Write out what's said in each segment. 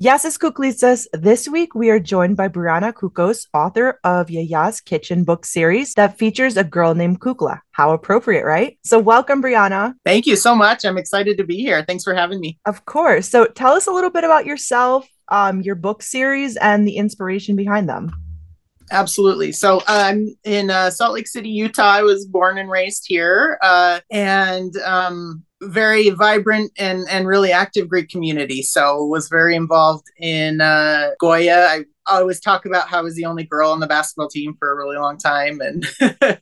Yes, it's Kuklistas. This week we are joined by Breanna Koukos, author of Yiayia's Kitchen book series that features a girl named Kukla. How appropriate, right? So, welcome, Breanna. Thank you so much. I'm excited to be here. Thanks for having me. Of course. So, tell us a little bit about yourself, um, your book series, and the inspiration behind them. Absolutely. So I'm in uh, Salt Lake City, Utah. I was born and raised here, uh, and um, very vibrant and and really active Greek community. So was very involved in uh, GOYA. I always talk about how I was the only girl on the basketball team for a really long time, and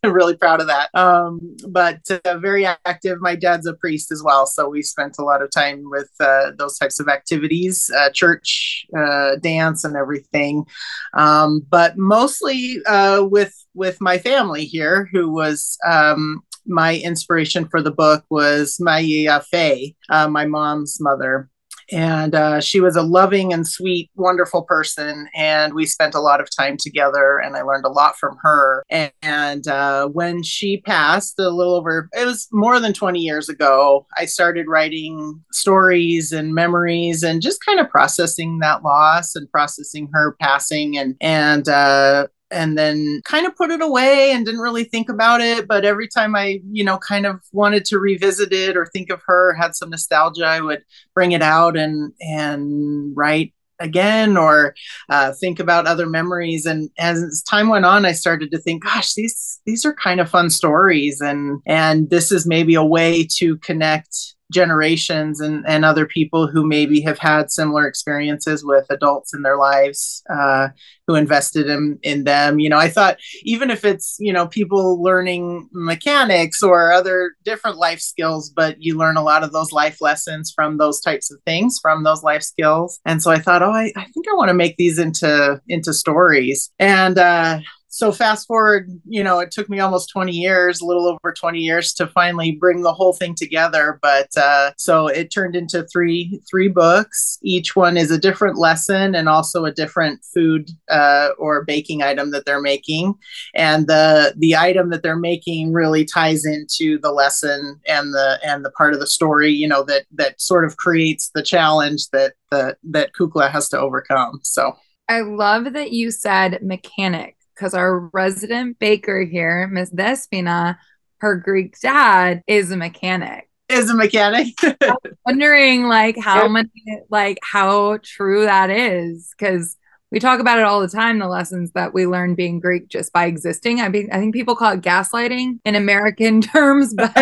really proud of that. Um, but uh, very active. My dad's a priest as well, so we spent a lot of time with uh, those types of activities, uh, church, uh, dance, and everything. Um, but mostly uh, with with my family here, who was um, my inspiration for the book was Maya Faye, uh, my mom's mother. And uh, she was a loving and sweet, wonderful person. And we spent a lot of time together, and I learned a lot from her. And, and uh, when she passed, a little over, it was more than 20 years ago, I started writing stories and memories and just kind of processing that loss and processing her passing. And, and, uh, and then kind of put it away and didn't really think about it. But every time I, you know, kind of wanted to revisit it or think of her, had some nostalgia, I would bring it out and and write again or uh, think about other memories and as time went on i started to think gosh these these are kind of fun stories and and this is maybe a way to connect generations and, and other people who maybe have had similar experiences with adults in their lives uh, who invested in, in them. You know i thought even if it's you know people learning mechanics or other different life skills but you learn a lot of those life lessons from those types of things from those life skills. And so i thought oh i, I think i want to make these into into stories. And uh so fast forward you know it took me almost 20 years a little over 20 years to finally bring the whole thing together. But uh, so it turned into three three books. Each one is a different lesson and also a different food uh, or baking item that they're making. And the the item that they're making really ties into the lesson and the and the part of the story you know that that sort of creates the challenge that the that kukla has to overcome. So I love that you said mechanic because our resident baker here, Miss Despina, her Greek dad is a mechanic. Is a mechanic. wondering like how many like how true that is because we talk about it all the time the lessons that we learn being greek just by existing i mean i think people call it gaslighting in american terms but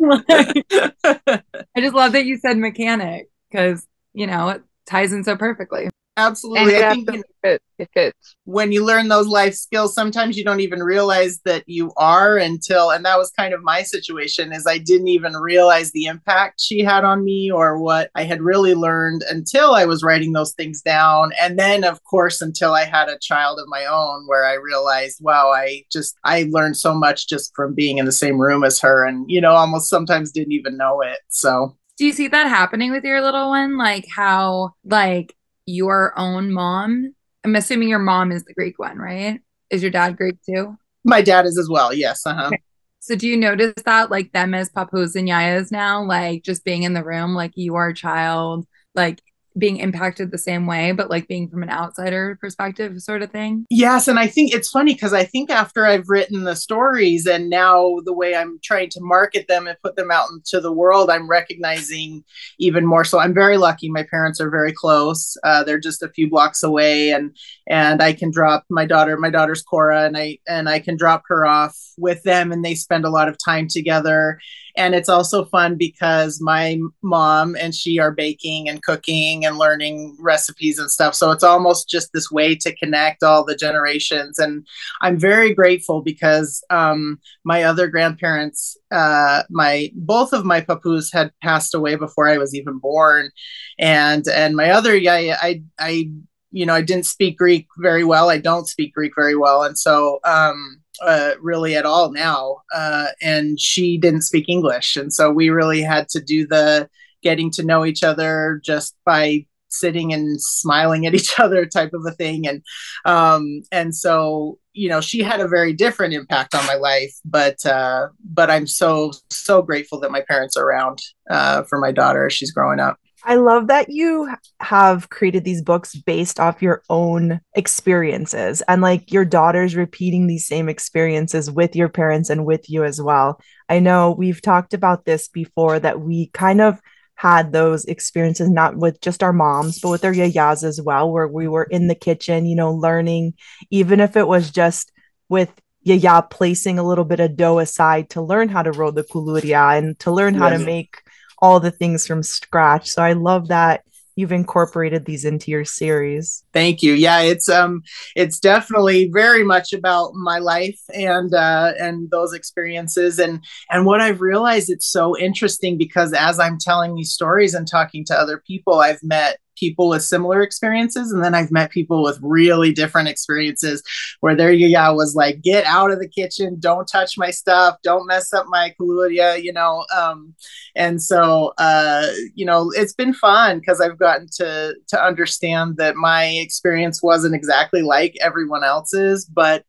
like, i just love that you said mechanic because you know it ties in so perfectly Absolutely. I think it, it fits. when you learn those life skills, sometimes you don't even realize that you are until, and that was kind of my situation, is I didn't even realize the impact she had on me or what I had really learned until I was writing those things down. And then, of course, until I had a child of my own, where I realized, wow, I just, I learned so much just from being in the same room as her and, you know, almost sometimes didn't even know it. So, do you see that happening with your little one? Like how, like, your own mom? I'm assuming your mom is the Greek one, right? Is your dad Greek too? My dad is as well. Yes. Uh huh. Okay. So do you notice that like them as papus and yayas now, like just being in the room, like you are a child, like being impacted the same way, but like being from an outsider perspective, sort of thing. Yes. And I think it's funny because I think after I've written the stories and now the way I'm trying to market them and put them out into the world, I'm recognizing even more. So I'm very lucky. My parents are very close. Uh, they're just a few blocks away and and I can drop my daughter, my daughter's Cora, and I and I can drop her off with them and they spend a lot of time together and it's also fun because my mom and she are baking and cooking and learning recipes and stuff. So it's almost just this way to connect all the generations. And i'm very grateful because um, my other grandparents uh, my both of my papus had passed away before i was even born. And and my other yeah i i you know i didn't speak greek very well. I don't speak greek very well. And so um uh, really at all now. Uh, and she didn't speak English. And so we really had to do the getting to know each other just by sitting and smiling at each other type of a thing. And, um, and so, you know, she had a very different impact on my life, but, uh, but I'm so, so grateful that my parents are around, uh, for my daughter as she's growing up. I love that you have created these books based off your own experiences and like your daughter's repeating these same experiences with your parents and with you as well. I know we've talked about this before that we kind of had those experiences not with just our moms but with our yayas as well where we were in the kitchen you know learning even if it was just with yaya placing a little bit of dough aside to learn how to roll the kuluria and to learn how to make all the things from scratch. So I love that you've incorporated these into your series. Thank you. Yeah, it's um it's definitely very much about my life and uh and those experiences and and what I've realized it's so interesting because as I'm telling these stories and talking to other people I've met people with similar experiences and then I've met people with really different experiences where their yaya was like get out of the kitchen don't touch my stuff don't mess up my kuluria you know um, and so uh, you know it's been fun because I've gotten to to understand that my experience wasn't exactly like everyone else's but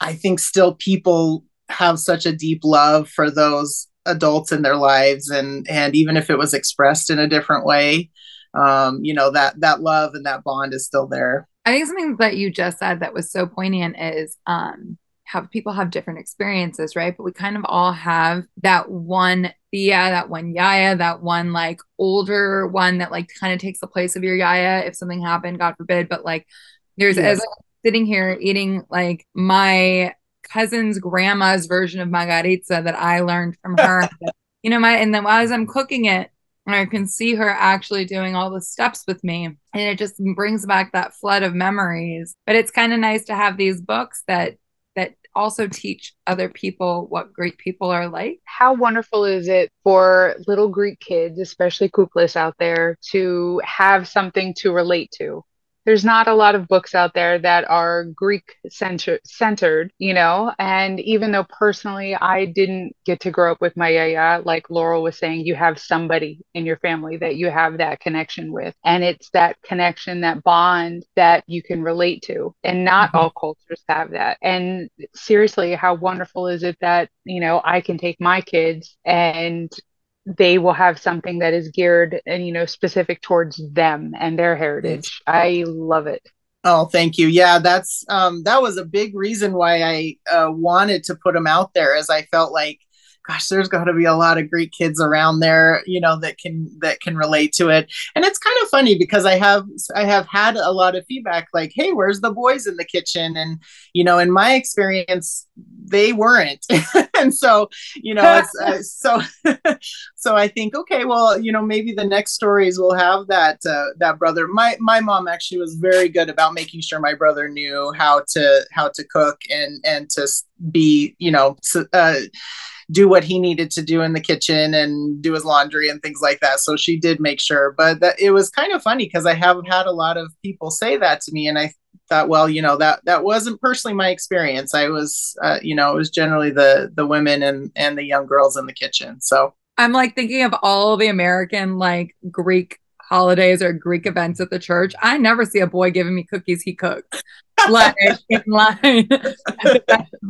I think still people have such a deep love for those adults in their lives and and even if it was expressed in a different way um, you know that that love and that bond is still there. I think something that you just said that was so poignant is um, how people have different experiences, right? But we kind of all have that one Thea, that one Yaya, that one like older one that like kind of takes the place of your Yaya if something happened, God forbid. But like there's yes. as I'm sitting here eating like my cousin's grandma's version of margarita that I learned from her. you know, my and then as I'm cooking it, I can see her actually doing all the steps with me. And it just brings back that flood of memories. But it's kind of nice to have these books that that also teach other people what Greek people are like. How wonderful is it for little Greek kids, especially Kuklas out there, to have something to relate to? There's not a lot of books out there that are Greek center- centered, you know. And even though personally I didn't get to grow up with my yaya, like Laurel was saying, you have somebody in your family that you have that connection with. And it's that connection, that bond that you can relate to. And not mm-hmm. all cultures have that. And seriously, how wonderful is it that, you know, I can take my kids and they will have something that is geared and you know specific towards them and their heritage. I love it. Oh thank you. Yeah that's um that was a big reason why i uh, wanted to put them out there as i felt like gosh there's got to be a lot of greek kids around there you know that can that can relate to it. And it's kind of funny because i have i have had a lot of feedback like hey where's the boys in the kitchen? And you know in my experience they weren't. And so you know it's uh, so so i think okay well you know maybe the next stories will have that uh, that brother. My my mom actually was very good about making sure my brother knew how to how to cook and and to be you know uh, do what he needed to do in the kitchen and do his laundry and things like that. So she did make sure. But that, it was kind of funny because I have had a lot of people say that to me, and I thought, well, you know, that that wasn't personally my experience. I was, uh, you know, it was generally the the women and and the young girls in the kitchen. So I'm like thinking of all the American like Greek holidays or Greek events at the church. I never see a boy giving me cookies he cooks. like in line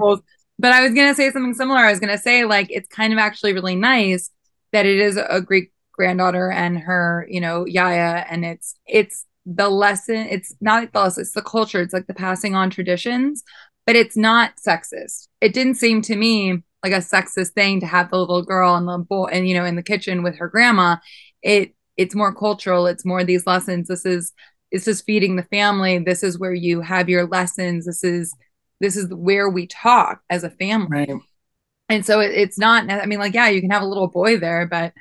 But I was gonna say something similar. I was gonna say like it's kind of actually really nice that it is a Greek granddaughter and her, you know, Yaya, and it's it's the lesson. It's not the lesson. It's the culture. It's like the passing on traditions, but it's not sexist. It didn't seem to me like a sexist thing to have the little girl and the boy and you know in the kitchen with her grandma. It it's more cultural. It's more these lessons. This is this is feeding the family. This is where you have your lessons. This is this is where we talk as a family. Right. And so it, it's not, I mean, like, yeah, you can have a little boy there, but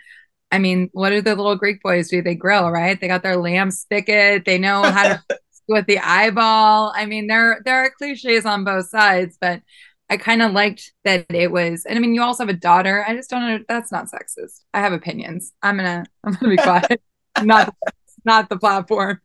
I mean, what do the little Greek boys do? They grill, right? They got their lamb spigot. They know how to with the eyeball. I mean, there there are cliches on both sides, but I kind of liked that it was. And I mean, you also have a daughter. I just don't know. That's not sexist. I have opinions. I'm gonna I'm gonna be quiet. not not the platform.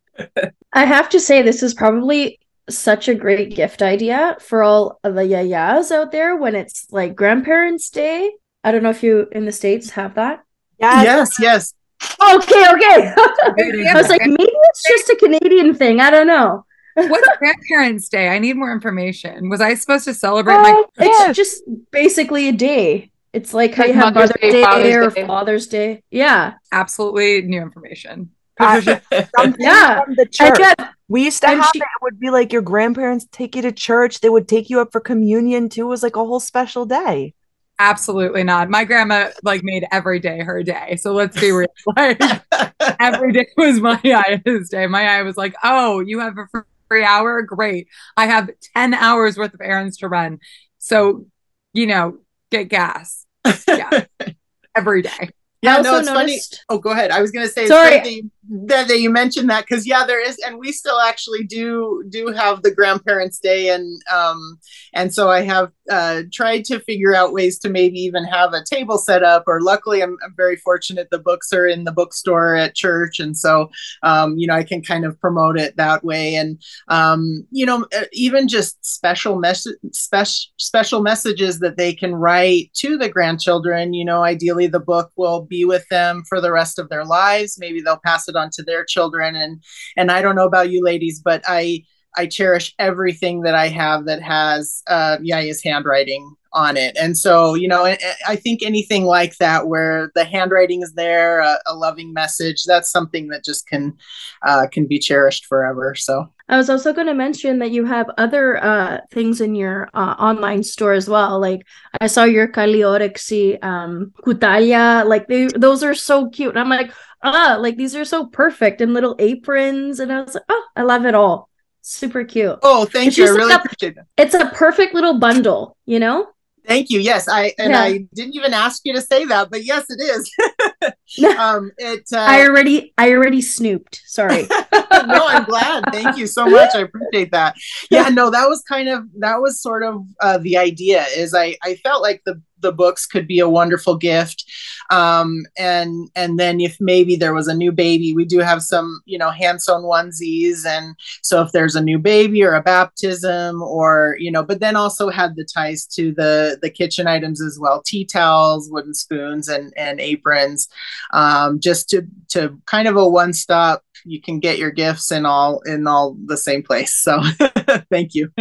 I have to say, this is probably such a great gift idea for all of the yayas out there when it's like grandparents' day. I don't know if you in the States have that. Yes, yes. yes. Okay, okay. I was like, maybe it's just a Canadian thing. I don't know. What's Grandparents' Day? I need more information. Was I supposed to celebrate uh, my? It's just basically a day. It's like how you have Mother's Day, Day or Day. Father's Day. Yeah, absolutely new information. Something Yeah. from the And church. yeah, We used to and have she- it. It would be like your grandparents take you to church. They would take you up for communion too. It was like a whole special day. Absolutely not. My grandma like made every day her day. So let's be real. Like every day was my Aya's day. My eye was like, "Oh, you have a free hour? Great. I have 10 hours worth of errands to run. So, you know, get gas Yeah. every day." yeah, I no, also it's funny. Oh, go ahead. I was going to say it's Sorry. That that, you mentioned that because yeah, there is, and we still actually do do have the grandparents' day, and um, and so I have uh, tried to figure out ways to maybe even have a table set up. Or luckily, I'm, I'm very fortunate the books are in the bookstore at church, and so um, you know I can kind of promote it that way, and um, you know uh, even just special mess special special messages that they can write to the grandchildren. You know, ideally the book will be with them for the rest of their lives. Maybe they'll pass it on to their children. And and I don't know about you ladies, but I I cherish everything that I have that has uh, Yaya's handwriting on it. And so, you know, I, I think anything like that, where the handwriting is there, a, a loving message, that's something that just can uh, can be cherished forever. So. I was also going to mention that you have other uh, things in your uh, online store as well. Like I saw your Kaliorexi um, Kutalia. Like they, those are so cute. And I'm like, ah, like these are so perfect and little aprons. And I was like, oh, I love it all. Super cute. Oh, thank It's you. I really like a- appreciate that. It's a perfect little bundle, you know? Thank you. Yes, I and Yeah. I didn't even ask you to say that, but yes, it is. um, it. Uh, I already, I already snooped. Sorry. no, I'm glad. Thank you so much. I appreciate that. Yeah, no, that was kind of that was sort of uh, the idea. Is I I felt like the the books could be a wonderful gift, um, and and then if maybe there was a new baby, we do have some you know hand sewn onesies, and so if there's a new baby or a baptism or you know, but then also had the ties to the the kitchen items as well, tea towels, wooden spoons, and and aprons, um, just to to kind of a one stop you can get your gifts in all in all the same place. So thank you.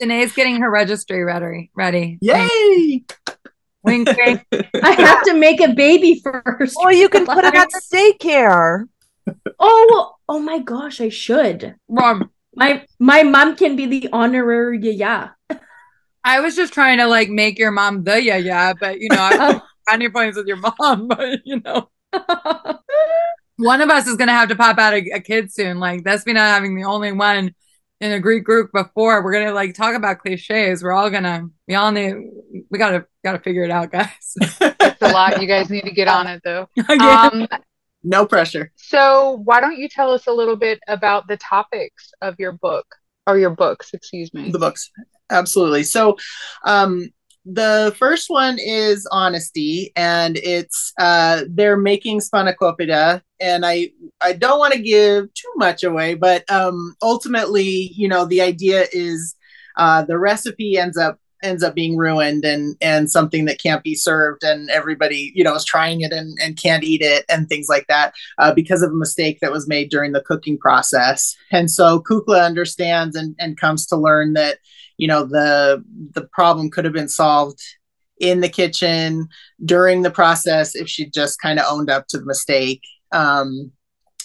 Danae's getting her registry ready. Ready. Yay! Wink, wink. I have to make a baby first. Well, you can put it at the daycare. Oh, oh my gosh, I should. Wrong. My my mom can be the honorary yaya. I was just trying to like make your mom the yeah yeah, but you know, I any points with your mom, but you know, one of us is gonna have to pop out a, a kid soon. Like that's me not having the only one in a Greek group before. We're gonna like talk about cliches. We're all gonna we all need we gotta gotta figure it out, guys. It's a lot. You guys need to get on it though. Yeah. Um, No pressure. so why don't you tell us a little bit about the topics of your book or your books, excuse me. The books. Absolutely. So um the first one is honesty and it's uh they're making spanakopita and i i don't want to give too much away but um ultimately you know the idea is uh the recipe ends up ends up being ruined and and something that can't be served and everybody you know is trying it and, and can't eat it and things like that uh, because of a mistake that was made during the cooking process. And so kukla understands and, and comes to learn that you know the the problem could have been solved in the kitchen during the process if she just kind of owned up to the mistake. Um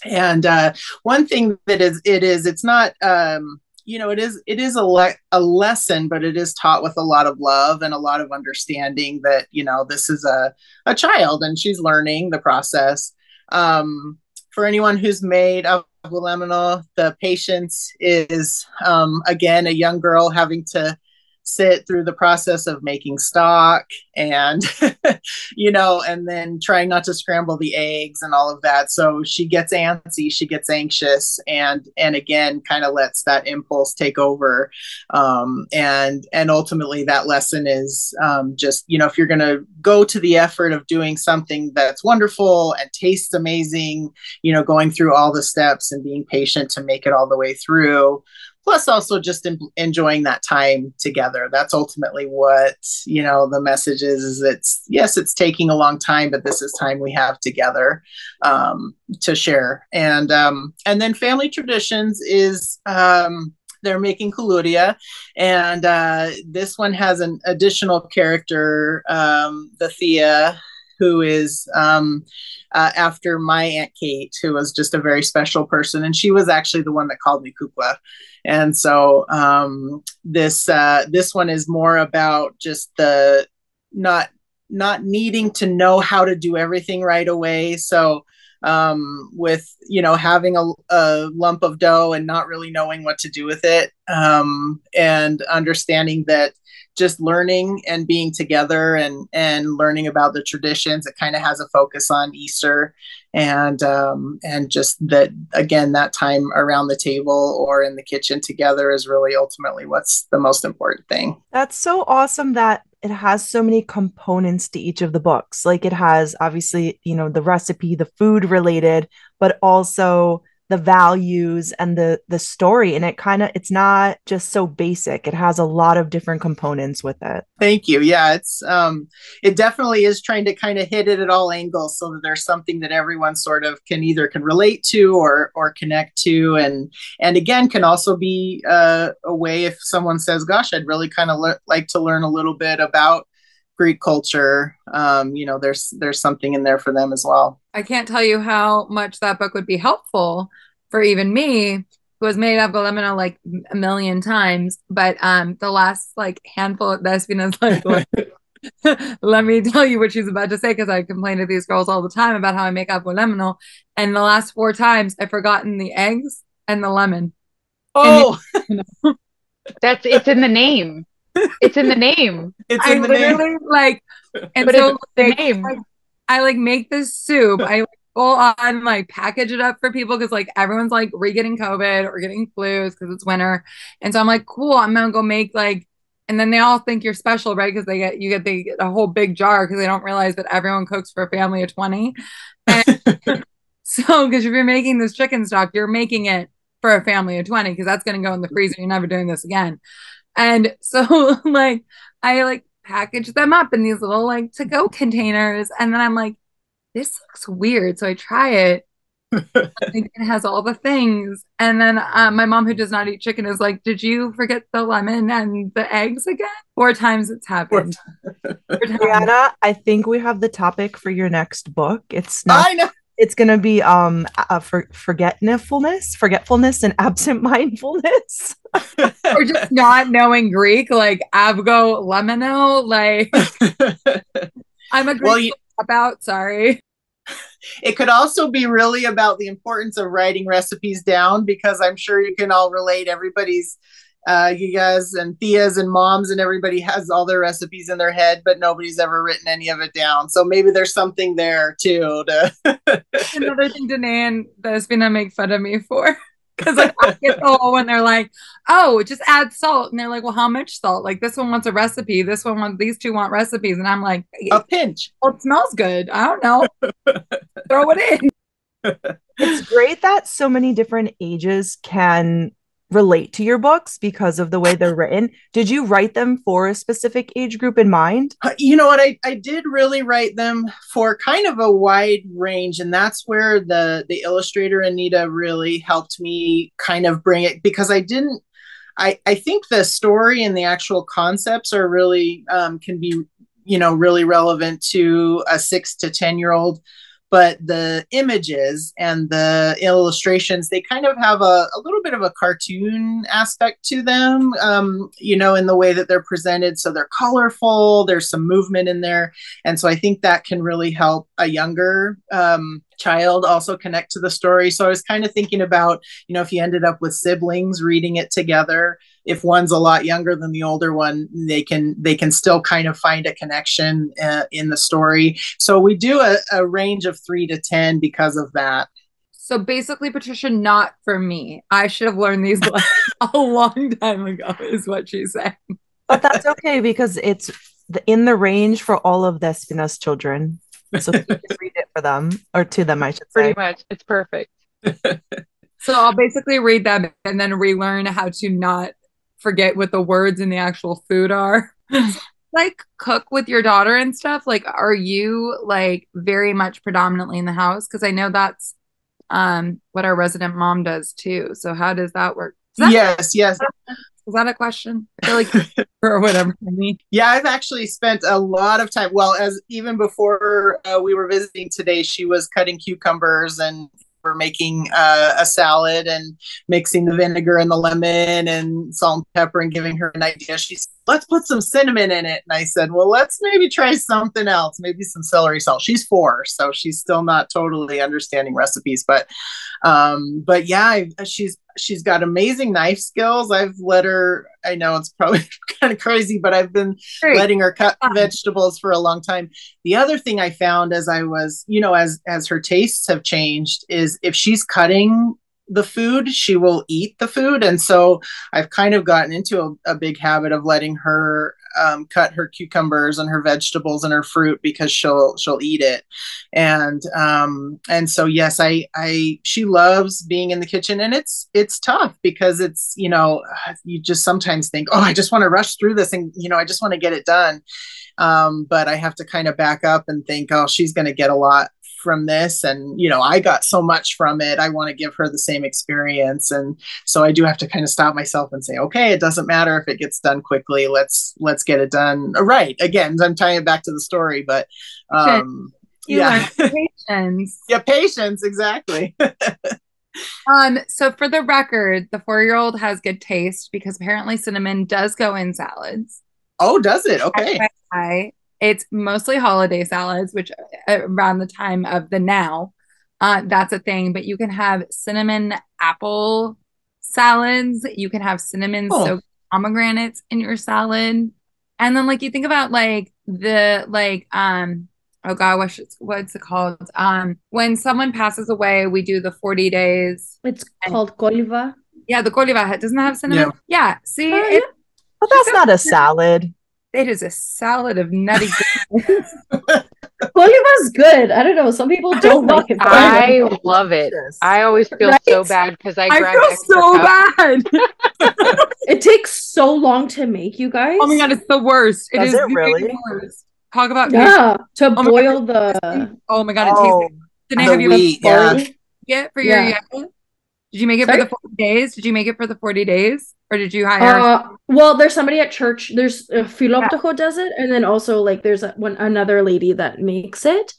and uh one thing that is it is it's not um you know it is it is a le- a lesson but it is taught with a lot of love and a lot of understanding that you know this is a a child and she's learning the process. Um for anyone who's made of Lemino, the patience is um, again a young girl having to sit through the process of making stock and you know and then trying not to scramble the eggs and all of that. So she gets antsy she gets anxious and and again kind of lets that impulse take over. Um, and and ultimately that lesson is um, just you know if you're going to go to the effort of doing something that's wonderful and tastes amazing you know going through all the steps and being patient to make it all the way through plus also just en- enjoying that time together. That's ultimately what you know the message is is it's yes it's taking a long time but this is time we have together um, to share. And um, and then family traditions is um, they're making Kaludia, and uh, this one has an additional character, um, the Thea, who is um, uh, after my aunt Kate, who was just a very special person, and she was actually the one that called me Kukla. And so um, this uh, this one is more about just the not not needing to know how to do everything right away. So um, with you know having a, a, lump of dough and not really knowing what to do with it, um, and understanding that just learning and being together and and learning about the traditions. It kind of has a focus on Easter and um, and just that again that time around the table or in the kitchen together is really ultimately what's the most important thing. That's so awesome that it has so many components to each of the books. Like it has obviously, you know, the recipe, the food related, but also the values and the the story. And it kind of it's not just so basic. It has a lot of different components with it. Thank you. Yeah it's um it definitely is trying to kind of hit it at all angles so that there's something that everyone sort of can either can relate to or or connect to. And and again can also be uh, a way if someone says gosh i'd really kind of le- like to learn a little bit about Greek culture, um, you know, there's there's something in there for them as well. I can't tell you how much that book would be helpful for even me, who has made avgolemono like a million times, but um, the last like handful of Despina's like. let me tell you what she's about to say because I complain to these girls all the time about how I make up lemon. And the last four times I've forgotten the eggs and the lemon. Oh, that's it's in the name. It's in the name. It's in I the literally name. like, and But so it's the like, name. I, I like make this soup. I like, full on like package it up for people because like everyone's like re-getting COVID or getting flus because it's winter, and so I'm like, cool. I'm gonna go make like, and then they all think you're special, right? Because they get you get they get a whole big jar because they don't realize that everyone cooks for a family of twenty. And so, because if you're making this chicken stock, you're making it for a family of 20 because that's going to go in the freezer. You're never doing this again. And so, like, I like package them up in these little like to go containers. And then I'm like, this looks weird. So I try it. it has all the things. And then uh, my mom, who does not eat chicken, is like, Did you forget the lemon and the eggs again? Four times it's happened. Four times. Breanna, I think we have the topic for your next book. It's not I know. It's going to be um uh, for forgetfulness, forgetfulness and absent mindfulness. or just not knowing Greek, like Avgolemono. Like, I'm a Greek Well, you- about, sorry. it could also be really about the importance of writing recipes down because I'm sure you can all relate. Everybody's, uh, you guys and Theas and moms and everybody has all their recipes in their head, but nobody's ever written any of it down. So maybe there's something there too. To Another thing Danae and Despina make fun of me for. Because like I get the whole when they're like, oh, just add salt. And they're like, well, how much salt? Like this one wants a recipe. This one wants these two want recipes. And I'm like, a pinch. well, it smells good. I don't know. Throw it in. it's great that so many different ages can relate to your books because of the way they're written. Did you write them for a specific age group in mind? Uh, You know what? I, I did really write them for kind of a wide range, and that's where the the illustrator Anita really helped me kind of bring it because I didn't. I I think the story and the actual concepts are really um, can be you know really relevant to a six to ten year old but the images and the illustrations they kind of have a, a little bit of a cartoon aspect to them um, you know in the way that they're presented. So they're colorful there's some movement in there. And so i think that can really help a younger um, child also connect to the story so i was kind of thinking about you know if you ended up with siblings reading it together if one's a lot younger than the older one they can they can still kind of find a connection uh, in the story so we do a, a range of three to ten because of that So basically, Patricia, not for me. I should have learned these a long time ago, is what she's saying. But that's okay because it's the, in the range for all of the Despina's children. So you can read it for them or to them, I should say. Pretty much. It's perfect. So I'll basically read them and then relearn how to not forget what the words in the actual food are. like cook with your daughter and stuff. Like, are you like very much predominantly in the house? Because I know that's um what our resident mom does too. So how does that work? Does that yes yes Is that a question? Like or whatever. Yeah, I've actually spent a lot of time. Well, as even before uh, we were visiting today, she was cutting cucumbers and we're making uh, a salad and mixing the vinegar and the lemon and salt and pepper and giving her an idea. She's let's put some cinnamon in it. And I said, well, let's maybe try something else, maybe some celery salt. She's four, so she's still not totally understanding recipes, but um, but yeah, I, she's she's got amazing knife skills. I've let her. I know it's probably kind of crazy, but I've been great. letting her cut vegetables for a long time. The other thing I found as I was, you know, as as her tastes have changed is if she's cutting the food, she will eat the food. And so I've kind of gotten into a, a big habit of letting her um, cut her cucumbers and her vegetables and her fruit because she'll she'll eat it. And um, and so yes, I I she loves being in the kitchen and it's it's tough because it's you know you just sometimes think oh I just want to rush through this and you know I just want to get it done. Um, but I have to kind of back up and think, oh, she's going to get a lot from this and you know i got so much from it i want to give her the same experience and so i do have to kind of stop myself and say okay it doesn't matter if it gets done quickly let's let's get it done right again i'm tying it back to the story but um You yeah patience. yeah patience exactly Um, so for the record, the four-year-old has good taste because apparently cinnamon does go in salads. oh does it okay. It's mostly holiday salads, which uh, around the time of the now, uh, that's a thing. But you can have cinnamon apple salads. You can have cinnamon Oh. soaked pomegranates in your salad, and then like you think about like the like um oh god what's it- what's it called um when someone passes away we do the 40 days It's called coliva. yeah the coliva doesn't that have cinnamon yeah, see Oh, it, But that's not a salad. It is a salad of nutty goodness. Coliva's good. I don't know. Some people don't like it. but I I love it. I always feel Right? so bad because I, I grab feel so cup. bad. It takes so long to make, you guys. Oh my god, it's the worst. Does is it really? worst. Talk about Yeah, to oh my boil God. the Oh my god, it Oh, tastes. Didn't I the have you wheat yeah make for your Yeah. yeah. Did you make it Sorry? for the 40 days? Did you make it for the 40 days? Or did you hire Uh, well, there's somebody at church. There's uh, Philoptocho does it, and then also like there's a, one another lady that makes it.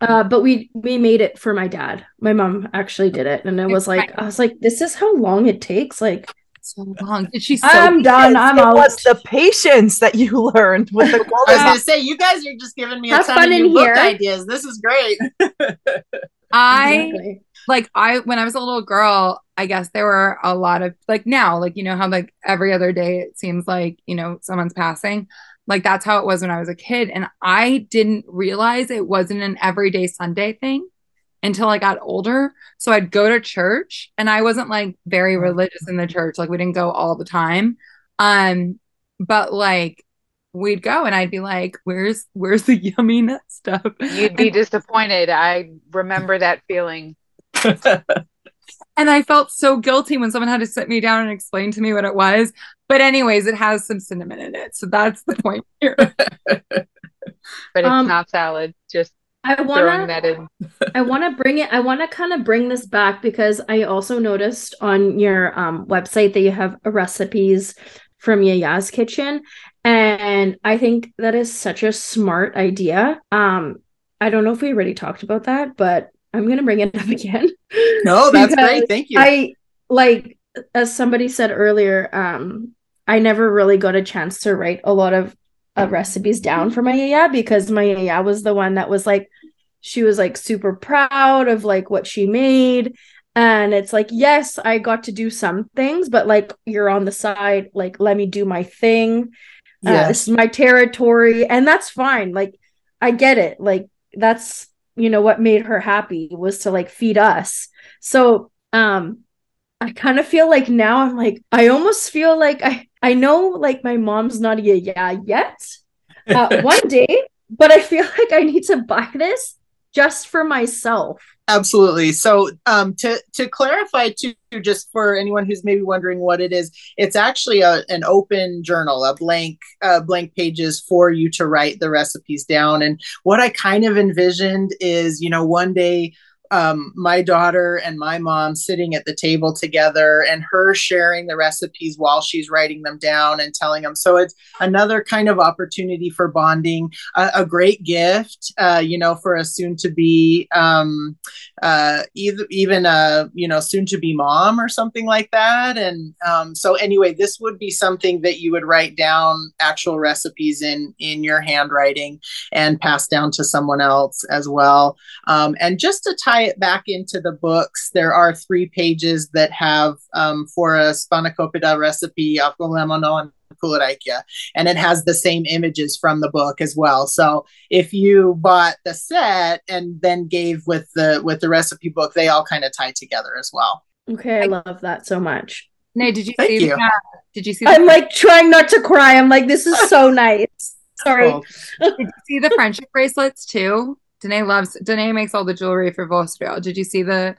Uh, but we we made it for my dad. My mom actually did it, and it was like I was like, this is how long it takes. Like so long? Did she soak I'm done. Yes, I'm it out. was the patience that you learned with the I was gonna say you guys are just giving me a Have ton fun of in book here. ideas. This is great. I Exactly. Like I when I was a little girl, I guess there were a lot of like now, like you know how like every other day it seems like, you know, someone's passing. Like that's how it was when I was a kid. And I didn't realize it wasn't an everyday Sunday thing until I got older. So I'd go to church and I wasn't like very religious in the church. Like we didn't go all the time. Um, but like we'd go and I'd be like, Where's where's the yummy nut stuff? You'd be disappointed. I remember that feeling. And I felt so guilty when someone had to sit me down and explain to me what it was. But anyways, it has some cinnamon in it. So that's the point here. But it's Um, not salad. Just I wanna that in. I want to bring it. I want to kind of bring this back because I also noticed on your um, website that you have recipes from Yaya's kitchen, and I think that is such a smart idea. Um, I don't know if we already talked about that, but I'm gonna bring it up again. No, that's great. Thank you. I like as somebody said earlier, um, I never really got a chance to write a lot of uh, recipes down for my yaya because my yaya was the one that was like, she was like super proud of like what she made. And it's like, yes, I got to do some things, but like you're on the side, like let me do my thing. Uh, Yes. this is my territory, and that's fine. Like I get it. Like that's you know what made her happy was to like feed us. So um I kind of feel like now I'm like I almost feel like I I know like my mom's not a yeah yet. Uh, one day, but I feel like I need to buy this just for myself. Absolutely. So, um, to to clarify too, just for anyone who's maybe wondering what it is, it's actually a, an open journal, a blank uh, blank pages for you to write the recipes down. And what I kind of envisioned is, you know, one day um, my daughter and my mom sitting at the table together and her sharing the recipes while she's writing them down and telling them. So it's another kind of opportunity for bonding, a, a great gift, uh, you know, for a soon to be, um, uh, even a, you know, soon to be mom or something like that. And um, so anyway, this would be something that you would write down actual recipes in, in your handwriting and pass down to someone else as well. Um, and just to tie it back into the books, there are three pages that have um, for a spanakopita recipe, avgolemono and Koulourakia, and it has the same images from the book as well. So if you bought the set and then gave with the with the recipe book, they all kind of tie together as well. Okay, I love that so much. Nay, did you Thank see? you. The, did you see? I'm The, like trying not to cry. I'm like, this is so nice. Sorry. Cool. did you see the friendship bracelets too? Danae loves. Danae makes all the jewelry for Vostrio. Did you see the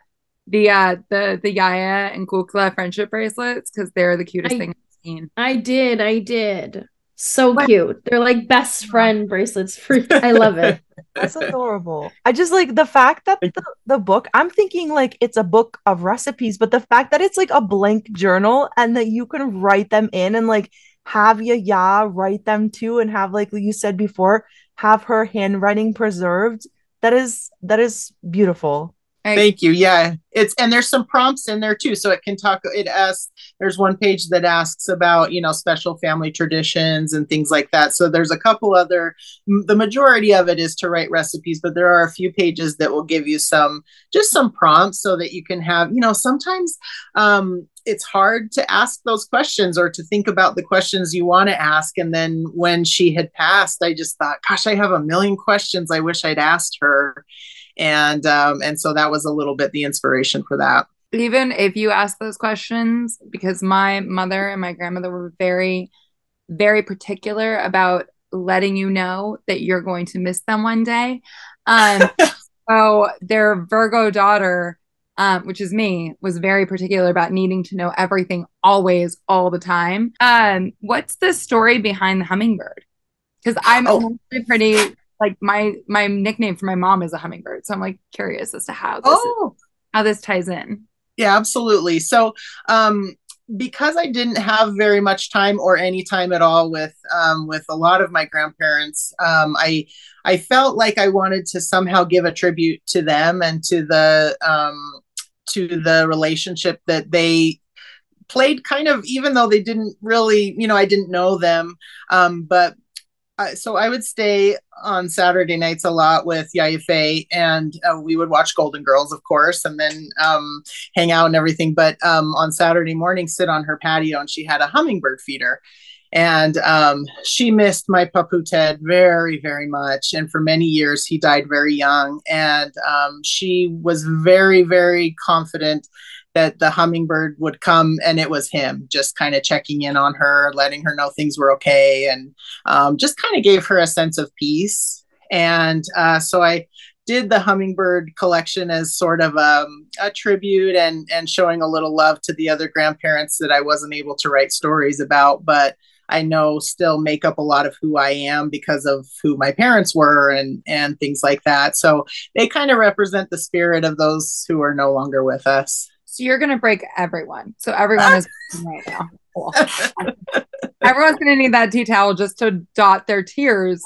the uh the the Yaya and Kukla friendship bracelets? Because they're the cutest I- thing I've seen. I did. I did. So What? cute. They're like best friend bracelets for I love it. That's adorable. I just like the fact that the, the book, I'm thinking like it's a book of recipes, but the fact that it's like a blank journal and that you can write them in and like have Yaya write them too and have like you said before, have her handwriting preserved. That is that is beautiful. Thank you. Yeah, it's and there's some prompts in there too, so it can talk. It asks. There's one page that asks about you know special family traditions and things like that. So there's a couple other. The majority of it is to write recipes, but there are a few pages that will give you some just some prompts so that you can have you know sometimes um, it's hard to ask those questions or to think about the questions you want to ask. And then when she had passed, I just thought, gosh, I have a million questions I wish I'd asked her and um, and so that was a little bit the inspiration for that. even if you ask those questions, because my mother and my grandmother were very, very particular about letting you know that you're going to miss them one day. Um, so their Virgo daughter, um, which is me, was very particular about needing to know everything always, all the time. Um, what's the story behind the hummingbird? Because I'm Oh. pretty like my my nickname for my mom is a hummingbird, so I'm like curious as to how this is, Oh, how this ties in. yeah, absolutely. So um, because I didn't have very much time or any time at all with um, with a lot of my grandparents, um, I I felt like I wanted to somehow give a tribute to them and to the um, to the relationship that they played kind of even though they didn't really you know i didn't know them um, but so I would stay on Saturday nights a lot with Yaya and uh, we would watch Golden Girls, of course, and then um, hang out and everything. But um, on Saturday morning, sit on her patio, and she had a hummingbird feeder. And um, she missed my Papu Ted very, very much. And for many years, he died very young. And um, she was very, very confident that the hummingbird would come and it was him just kind of checking in on her letting her know things were okay and um, just kind of gave her a sense of peace and uh, so i did the hummingbird collection as sort of um, a tribute and and showing a little love to the other grandparents that i wasn't able to write stories about but I know still make up a lot of who I am because of who my parents were and and things like that. So they kind of represent the spirit of those who are no longer with us. So you're gonna break everyone. So everyone is right now. Cool. Everyone's gonna need that tea towel just to dot their tears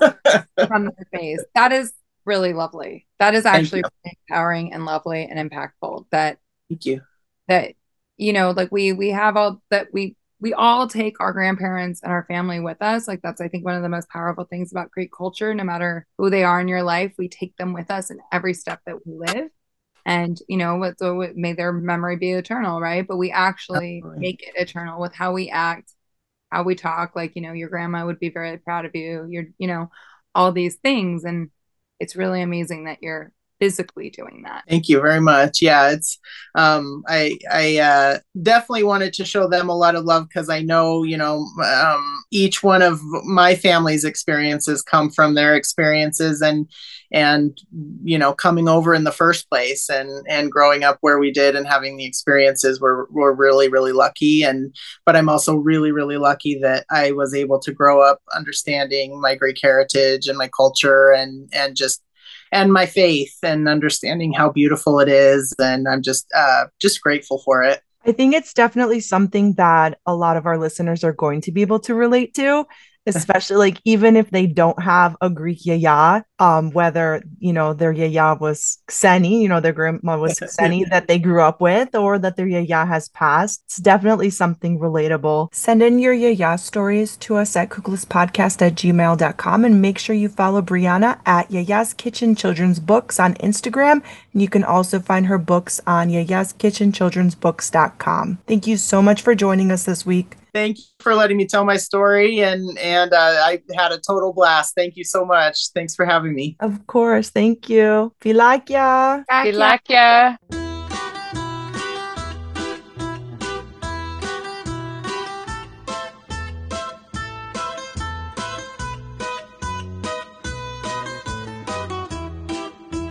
from their face. That is really lovely. That is actually really empowering and lovely and impactful. That Thank you. that you know, like we we have all that we we all take our grandparents and our family with us. Like that's I think one of the most powerful things about Greek culture. No matter who they are in your life, we take them with us in every step that we live. And you know, what so may their memory be eternal, right? But we actually Absolutely. make it eternal with how we act, how we talk. Like you know, your grandma would be very proud of you. You're you know, all these things, and it's really amazing that you're physically doing that. Thank you very much. Yeah, it's um I I uh definitely wanted to show them a lot of love because I know, you know, um each one of my family's experiences come from their experiences and and you know, coming over in the first place and and growing up where we did and having the experiences we're we're really really lucky and but I'm also really really lucky that I was able to grow up understanding my Greek heritage and my culture and and just and my faith and understanding how beautiful it is and i'm just uh just grateful for it. I think it's definitely something that a lot of our listeners are going to be able to relate to especially like even if they don't have a Greek yaya, um, whether you know their yaya was Kseni, you know their grandma was Kseni that they grew up with, or that their yaya has passed. It's definitely something relatable. Send in your yaya stories to us at kuklaspodcast at gmail.com and make sure you follow Breanna at Yiayia's Kitchen Children's Books on Instagram. And you can also find her books on yayaskitchenchdrensbooks.com. Thank you so much for joining us this week thank you for letting me tell my story and and uh, i had a total blast. Thank you so much. Thanks for having me. Of course. Thank you. Filakia. Filakia.